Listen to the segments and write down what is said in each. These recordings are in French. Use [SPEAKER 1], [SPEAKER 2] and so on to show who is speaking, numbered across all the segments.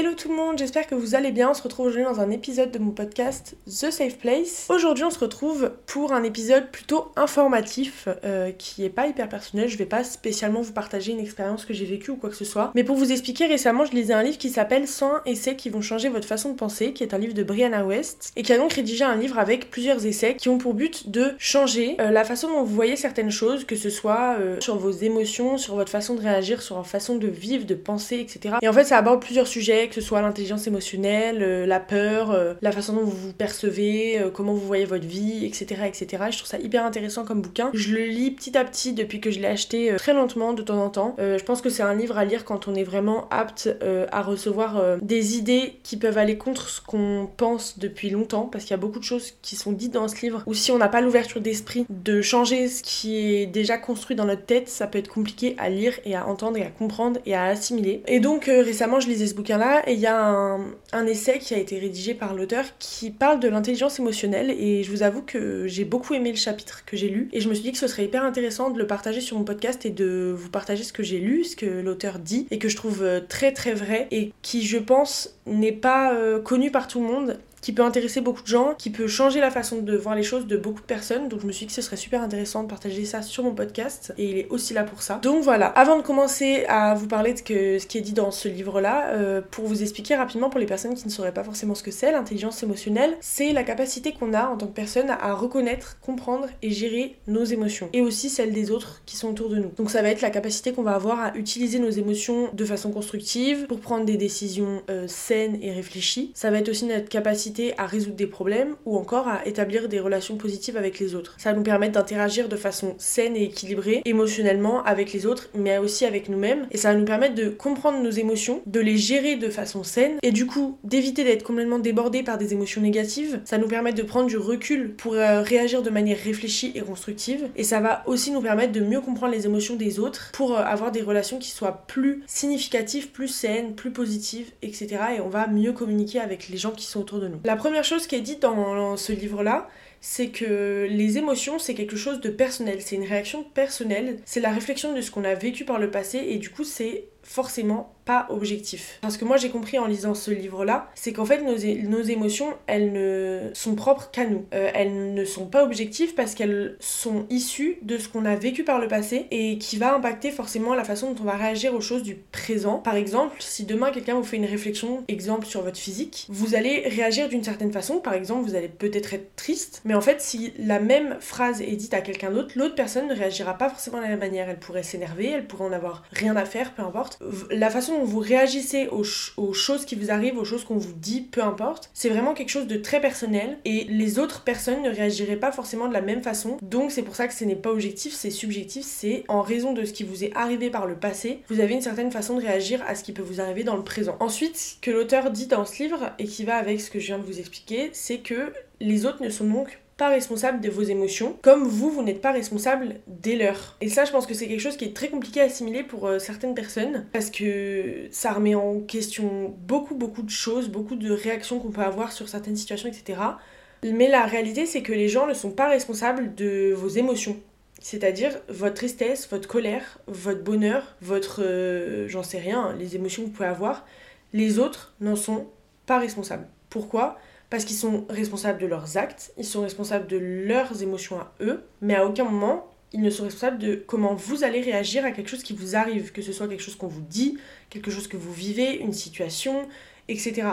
[SPEAKER 1] Hello tout le monde, j'espère que vous allez bien. On se retrouve aujourd'hui dans un épisode de mon podcast The Safe Place. Aujourd'hui, on se retrouve pour un épisode plutôt informatif euh, qui est pas hyper personnel. Je vais pas spécialement vous partager une expérience que j'ai vécue ou quoi que ce soit. Mais pour vous expliquer, récemment, je lisais un livre qui s'appelle 101 essais qui vont changer votre façon de penser, qui est un livre de Brianna West et qui a donc rédigé un livre avec plusieurs essais qui ont pour but de changer euh, la façon dont vous voyez certaines choses, que ce soit euh, sur vos émotions, sur votre façon de réagir, sur votre façon de vivre, de penser, etc. Et en fait, ça aborde plusieurs sujets que ce soit l'intelligence émotionnelle, euh, la peur, euh, la façon dont vous vous percevez, euh, comment vous voyez votre vie, etc., etc. je trouve ça hyper intéressant comme bouquin. Je le lis petit à petit depuis que je l'ai acheté très lentement de temps en temps. je pense que c'est un livre à lire quand on est vraiment apte à recevoir des idées qui peuvent aller contre ce qu'on pense depuis longtemps, parce qu'il y a beaucoup de choses qui sont dites dans ce livre, ou si on n'a pas l'ouverture d'esprit de changer ce qui est déjà construit dans notre tête, ça peut être compliqué à lire et à entendre et à comprendre et à assimiler. Et donc récemment je lisais ce bouquin là et il y a un, essai qui a été rédigé par l'auteur qui parle de l'intelligence émotionnelle et je vous avoue que j'ai beaucoup aimé le chapitre que j'ai lu et je me suis dit que ce serait hyper intéressant de le partager sur mon podcast et de vous partager ce que j'ai lu, ce que l'auteur dit et que je trouve euh, très très vrai et qui je pense n'est pas euh, connu par tout le monde qui peut intéresser beaucoup de gens, qui peut changer la façon de voir les choses de beaucoup de personnes. Donc je me suis dit que ce serait super intéressant de partager ça sur mon podcast et il est aussi là pour ça. Donc voilà, avant de commencer à vous parler de ce qui est dit dans ce livre-là, euh, pour vous expliquer rapidement pour les personnes qui ne sauraient pas forcément ce que c'est, l'intelligence émotionnelle, c'est la capacité qu'on a en tant que personne à reconnaître, comprendre et gérer nos émotions et aussi celles des autres qui sont autour de nous. Donc ça va être la capacité qu'on va avoir à utiliser nos émotions de façon constructive pour prendre des décisions euh, saines et réfléchies. Ça va être aussi notre capacité à résoudre des problèmes ou encore à établir des relations positives avec les autres. Ça va nous permettre d'interagir de façon saine et équilibrée émotionnellement avec les autres mais aussi avec nous-mêmes et ça va nous permettre de comprendre nos émotions, de les gérer de façon saine et du coup d'éviter d'être complètement débordé par des émotions négatives. Ça nous permet de prendre du recul pour euh, réagir de manière réfléchie et constructive et ça va aussi nous permettre de mieux comprendre les émotions des autres pour euh, avoir des relations qui soient plus significatives, plus saines, plus positives, etc. Et on va mieux communiquer avec les gens qui sont autour de nous. La première chose qui est dite dans ce livre-là, c'est que les émotions, c'est quelque chose de personnel, c'est une réaction personnelle, c'est la réflexion de ce qu'on a vécu par le passé et du coup c'est forcément objectif. Parce que moi j'ai compris en lisant ce livre-là, c'est qu'en fait nos, nos, émotions, elles ne sont propres qu'à nous. Euh, elles ne sont pas objectives parce qu'elles sont issues de ce qu'on a vécu par le passé et qui va impacter forcément la façon dont on va réagir aux choses du présent. Par exemple, si demain quelqu'un vous fait une réflexion, exemple sur votre physique, vous allez réagir d'une certaine façon. Par exemple, vous allez peut-être être triste, mais en fait si la même phrase est dite à quelqu'un d'autre, l'autre personne ne réagira pas forcément de la même manière. Elle pourrait s'énerver, elle pourrait en avoir rien à faire, peu importe la façon vous réagissez aux, choses qui vous arrivent, aux choses qu'on vous dit, peu importe, c'est vraiment quelque chose de très personnel et les autres personnes ne réagiraient pas forcément de la même façon. Donc c'est pour ça que ce n'est pas objectif, c'est subjectif, c'est en raison de ce qui vous est arrivé par le passé, vous avez une certaine façon de réagir à ce qui peut vous arriver dans le présent. Ensuite, que l'auteur dit dans ce livre et qui va avec ce que je viens de vous expliquer, c'est que les autres ne sont donc responsable de vos émotions, comme vous, vous n'êtes pas responsable des leurs. Et ça, je pense que c'est quelque chose qui est très compliqué à assimiler pour euh, certaines personnes, parce que ça remet en question beaucoup, beaucoup de choses, beaucoup de réactions qu'on peut avoir sur certaines situations, etc. Mais la réalité, c'est que les gens ne sont pas responsables de vos émotions. C'est-à-dire votre tristesse, votre colère, votre bonheur, votre... Euh, j'en sais rien, les émotions que vous pouvez avoir. Les autres n'en sont pas responsables. Pourquoi? Parce qu'ils sont responsables de leurs actes, ils sont responsables de leurs émotions à eux, mais à aucun moment ils ne sont responsables de comment vous allez réagir à quelque chose qui vous arrive, que ce soit quelque chose qu'on vous dit, quelque chose que vous vivez, une situation, etc.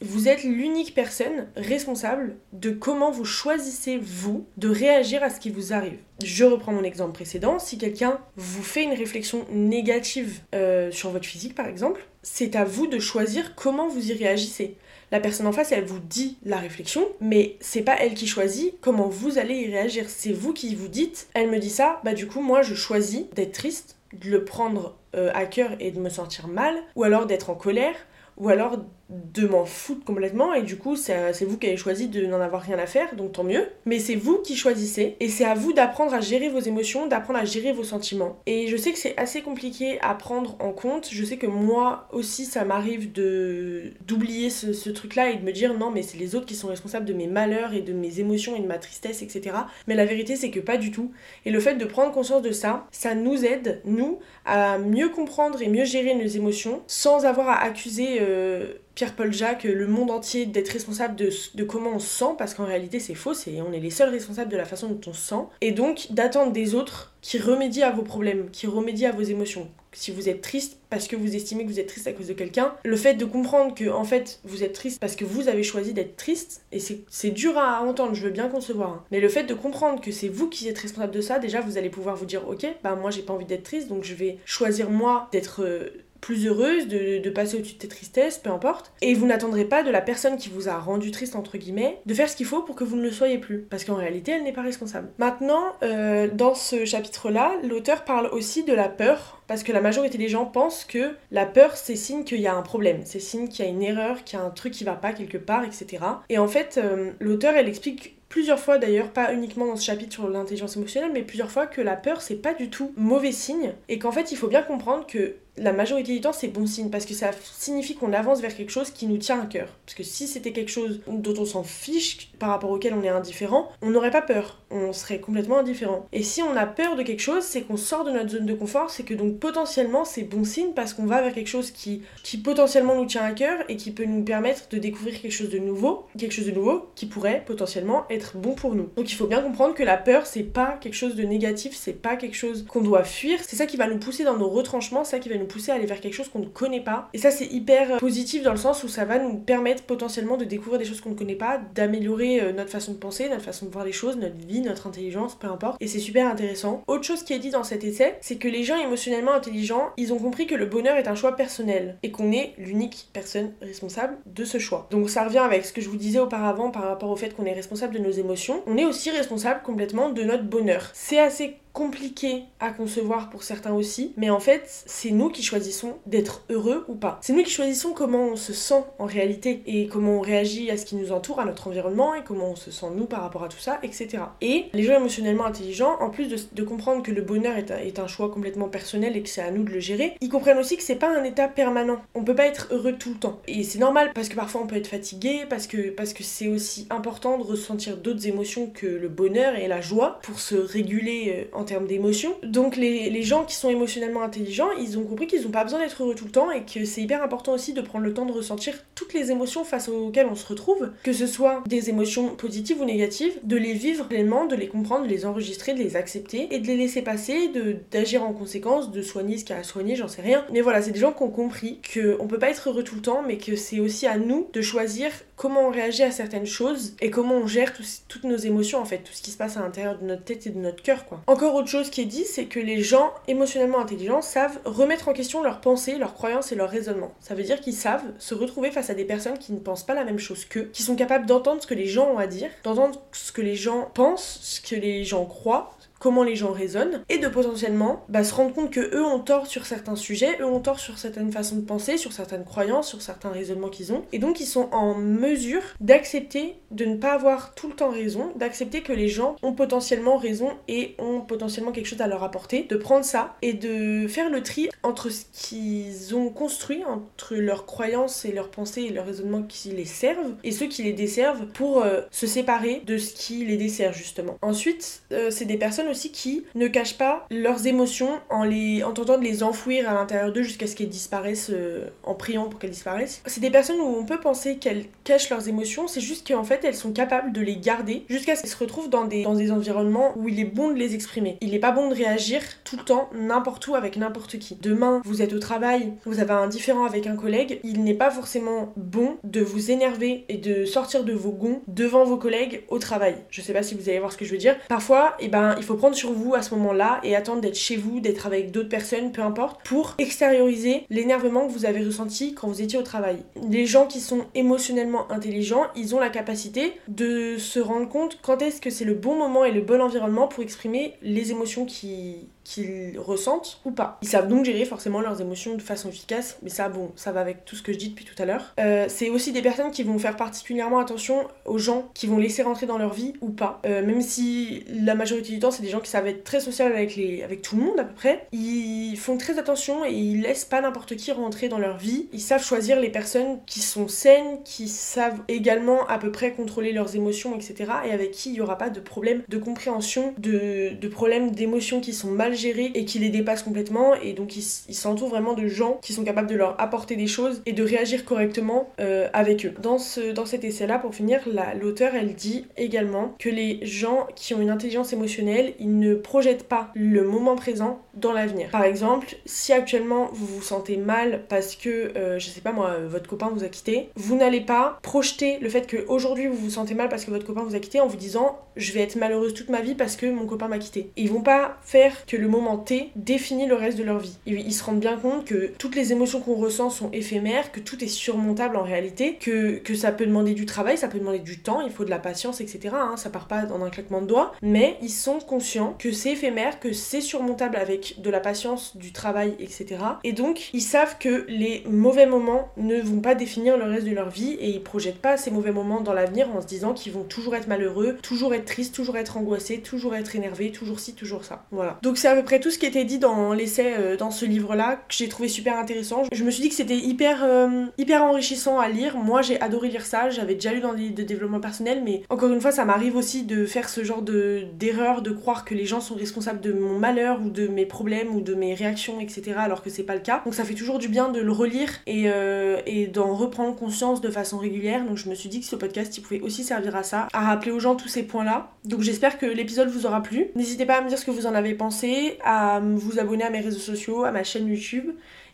[SPEAKER 1] Vous êtes l'unique personne responsable de comment vous choisissez, vous, de réagir à ce qui vous arrive. Je reprends mon exemple précédent. Si quelqu'un vous fait une réflexion négative euh, sur votre physique, par exemple, c'est à vous de choisir comment vous y réagissez. La personne en face, elle vous dit la réflexion, mais c'est pas elle qui choisit comment vous allez y réagir. C'est vous qui vous dites, elle me dit ça, bah du coup, moi je choisis d'être triste, de le prendre euh, à cœur et de me sentir mal, ou alors d'être en colère, ou alors de m'en foutre complètement et du coup c'est vous qui avez choisi de n'en avoir rien à faire donc tant mieux. Mais c'est vous qui choisissez et c'est à vous d'apprendre à gérer vos émotions d'apprendre à gérer vos sentiments. Et je sais que c'est assez compliqué à prendre en compte. Je sais que moi aussi ça m'arrive d'oublier ce, ce truc là et de me dire non mais c'est les autres qui sont responsables de mes malheurs et de mes émotions et de ma tristesse etc mais la vérité c'est que pas du tout. Et le fait de prendre conscience de ça ça nous aide nous à mieux comprendre et mieux gérer nos émotions sans avoir à accuser euh, Pierre-Paul Jacques, le monde entier, d'être responsable de, de, comment on se sent, parce qu'en réalité c'est faux, c'est on est les seuls responsables de la façon dont on se sent, et donc d'attendre des autres qui remédient à vos problèmes, qui remédient à vos émotions. Si vous êtes triste parce que vous estimez que vous êtes triste à cause de quelqu'un, le fait de comprendre que en fait vous êtes triste parce que vous avez choisi d'être triste, et c'est dur à entendre, je veux bien concevoir, hein. mais le fait de comprendre que c'est vous qui êtes responsable de ça, déjà vous allez pouvoir vous dire ok, bah moi j'ai pas envie d'être triste, donc je vais choisir moi d'être... Euh, plus heureuse, de, passer au-dessus de tes tristesses, peu importe. Et vous n'attendrez pas de la personne qui vous a rendu triste, entre guillemets, de faire ce qu'il faut pour que vous ne le soyez plus. Parce qu'en réalité, elle n'est pas responsable. Maintenant, euh, dans ce chapitre-là, l'auteur parle aussi de la peur. Parce que la majorité des gens pensent que la peur, c'est signe qu'il y a un problème, c'est signe qu'il y a une erreur, qu'il y a un truc qui va pas quelque part, etc. Et en fait, euh, l'auteur, elle explique plusieurs fois d'ailleurs, pas uniquement dans ce chapitre sur l'intelligence émotionnelle, mais plusieurs fois que la peur c'est pas du tout mauvais signe et qu'en fait il faut bien comprendre que la majorité du temps c'est bon signe parce que ça signifie qu'on avance vers quelque chose qui nous tient à cœur. Parce que si c'était quelque chose dont on s'en fiche, par rapport auquel on est indifférent, on n'aurait pas peur, on serait complètement indifférent. Et si on a peur de quelque chose, c'est qu'on sort de notre zone de confort, c'est que donc potentiellement c'est bon signe parce qu'on va vers quelque chose qui, qui potentiellement nous tient à cœur et qui peut nous permettre de découvrir quelque chose de nouveau, quelque chose de nouveau qui pourrait potentiellement être bon pour nous. Donc il faut bien comprendre que la peur, c'est pas quelque chose de négatif, c'est pas quelque chose qu'on doit fuir, c'est ça qui va nous pousser dans nos retranchements, c'est ça qui va nous pousser à aller vers quelque chose qu'on ne connaît pas. Et ça, c'est hyper positif dans le sens où ça va nous permettre potentiellement de découvrir des choses qu'on ne connaît pas, d'améliorer euh, notre façon de penser, notre façon de voir les choses, notre vie, notre intelligence, peu importe. Et c'est super intéressant. Autre chose qui est dit dans cet essai, c'est que les gens émotionnellement intelligents, ils ont compris que le bonheur est un choix personnel et qu'on est l'unique personne responsable de ce choix. Donc ça revient avec ce que je vous disais auparavant par rapport au fait qu'on est responsable de nos émotions, on est aussi responsable complètement de notre bonheur. C'est assez compliqué à concevoir pour certains aussi, mais en fait, c'est nous qui choisissons d'être heureux ou pas. C'est nous qui choisissons comment on se sent en réalité et comment on réagit à ce qui nous entoure, à notre environnement et comment on se sent nous par rapport à tout ça, etc. Et les gens émotionnellement intelligents, en plus de, comprendre que le bonheur est un, choix complètement personnel et que c'est à nous de le gérer, ils comprennent aussi que c'est pas un état permanent. On peut pas être heureux tout le temps. Et c'est normal parce que parfois on peut être fatigué, parce que parce que c'est aussi important de ressentir d'autres émotions que le bonheur et la joie pour se réguler euh, en termes d'émotions. Donc les, gens qui sont émotionnellement intelligents, ils ont compris qu'ils n'ont pas besoin d'être heureux tout le temps et que c'est hyper important aussi de prendre le temps de ressentir toutes les émotions face auxquelles on se retrouve, que ce soit des émotions positives ou négatives, de les vivre pleinement, de les comprendre, de les enregistrer, de les accepter et de les laisser passer, d'agir en conséquence, de soigner ce qu'il y a à soigner, j'en sais rien. Mais voilà, c'est des gens qui ont compris qu'on peut pas être heureux tout le temps, mais que c'est aussi à nous de choisir comment on réagit à certaines choses et comment on gère toutes nos émotions en fait, tout ce qui se passe à l'intérieur de notre tête et de notre cœur quoi. Encore autre chose qui est dit, c'est que les gens émotionnellement intelligents savent remettre en question leurs pensées, leurs croyances et leurs raisonnements. Ça veut dire qu'ils savent se retrouver face à des personnes qui ne pensent pas la même chose qu'eux, qui sont capables d'entendre ce que les gens ont à dire, d'entendre ce que les gens pensent, ce que les gens croient, comment les gens raisonnent et de potentiellement bah, se rendre compte que eux ont tort sur certains sujets, eux ont tort sur certaines façons de penser, sur certaines croyances, sur certains raisonnements qu'ils ont et donc ils sont en mesure d'accepter de ne pas avoir tout le temps raison, d'accepter que les gens ont potentiellement raison et ont potentiellement quelque chose à leur apporter, de prendre ça et de faire le tri entre ce qu'ils ont construit, entre leurs croyances et leurs pensées et leurs raisonnements qui les servent et ceux qui les desservent pour euh, se séparer de ce qui les dessert justement. Ensuite, euh, c'est des personnes aussi qui ne cachent pas leurs émotions en, les, en tentant de les enfouir à l'intérieur d'eux jusqu'à ce qu'elles disparaissent euh, en priant pour qu'elles disparaissent. C'est des personnes où on peut penser qu'elles cachent leurs émotions, c'est juste qu'en fait elles sont capables de les garder jusqu'à ce qu'elles se retrouvent dans des, dans des environnements où il est bon de les exprimer. Il n'est pas bon de réagir tout le temps, n'importe où, avec n'importe qui. Demain, vous êtes au travail, vous avez un différent avec un collègue, il n'est pas forcément bon de vous énerver et de sortir de vos gonds devant vos collègues au travail. Je sais pas si vous allez voir ce que je veux dire. Parfois, eh ben, il faut prendre sur vous à ce moment-là et attendre d'être chez vous, d'être avec d'autres personnes, peu importe, pour extérioriser l'énervement que vous avez ressenti quand vous étiez au travail. Les gens qui sont émotionnellement intelligents, ils ont la capacité de se rendre compte quand est-ce que c'est le bon moment et le bon environnement pour exprimer les émotions qui qu'ils ressentent ou pas. Ils savent donc gérer forcément leurs émotions de façon efficace, mais ça, bon, ça va avec tout ce que je dis depuis tout à l'heure. Euh, c'est aussi des personnes qui vont faire particulièrement attention aux gens qui vont laisser rentrer dans leur vie ou pas. Euh, même si la majorité du temps, c'est des gens qui savent être très sociaux avec, les, avec tout le monde à peu près, ils font très attention et ils laissent pas n'importe qui rentrer dans leur vie. Ils savent choisir les personnes qui sont saines, qui savent également à peu près contrôler leurs émotions, etc. et avec qui il n'y aura pas de problème de compréhension, de, de problèmes d'émotions qui sont mal gérés et qui les dépassent complètement. Et donc ils s'entourent vraiment de gens qui sont capables de leur apporter des choses et de réagir correctement euh, avec eux. Dans, ce, dans cet essai-là, pour finir, l'auteur, elle dit également que les gens qui ont une intelligence émotionnelle, ils ne projettent pas le moment présent dans l'avenir. Par exemple, si actuellement vous vous sentez mal parce que, euh, je sais pas moi, votre copain vous a quitté, vous n'allez pas projeter le fait qu'aujourd'hui vous vous sentez mal parce que votre copain vous a quitté en vous disant je vais être malheureuse toute ma vie parce que mon copain m'a quitté. Ils vont pas faire que le moment T définit le reste de leur vie. Ils, se rendent bien compte que toutes les émotions qu'on ressent sont éphémères, que tout est surmontable en réalité, que, que ça peut demander du travail, ça peut demander du temps, il faut de la patience, etc. Hein, ça part pas dans un claquement de doigts, mais ils sont conscients que c'est éphémère, que c'est surmontable avec de la patience, du travail, etc. Et donc ils savent que les mauvais moments ne vont pas définir le reste de leur vie et ils projettent pas ces mauvais moments dans l'avenir en se disant qu'ils vont toujours être malheureux, toujours être triste, toujours être angoissé, toujours être énervé, toujours ci, toujours ça. Voilà. Donc c'est à peu près tout ce qui était dit dans l'essai, euh, dans ce livre-là, que j'ai trouvé super intéressant. Je me suis dit que c'était hyper, euh, hyper enrichissant à lire. Moi j'ai adoré lire ça, j'avais déjà lu dans des livres de développement personnel, mais encore une fois ça m'arrive aussi de faire ce genre de d'erreur, de croire que les gens sont responsables de mon malheur ou de mes problèmes ou de mes réactions, etc. alors que c'est pas le cas. Donc ça fait toujours du bien de le relire et, euh, et d'en reprendre conscience de façon régulière. Donc je me suis dit que ce podcast il pouvait aussi servir à ça, à rappeler aux gens tous ces points-là. Donc j'espère que l'épisode vous aura plu. N'hésitez pas à me dire ce que vous en avez pensé, à vous abonner à mes réseaux sociaux, à ma chaîne YouTube,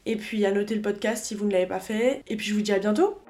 [SPEAKER 1] et puis à noter le podcast si vous ne l'avez pas fait. Et puis je vous dis à bientôt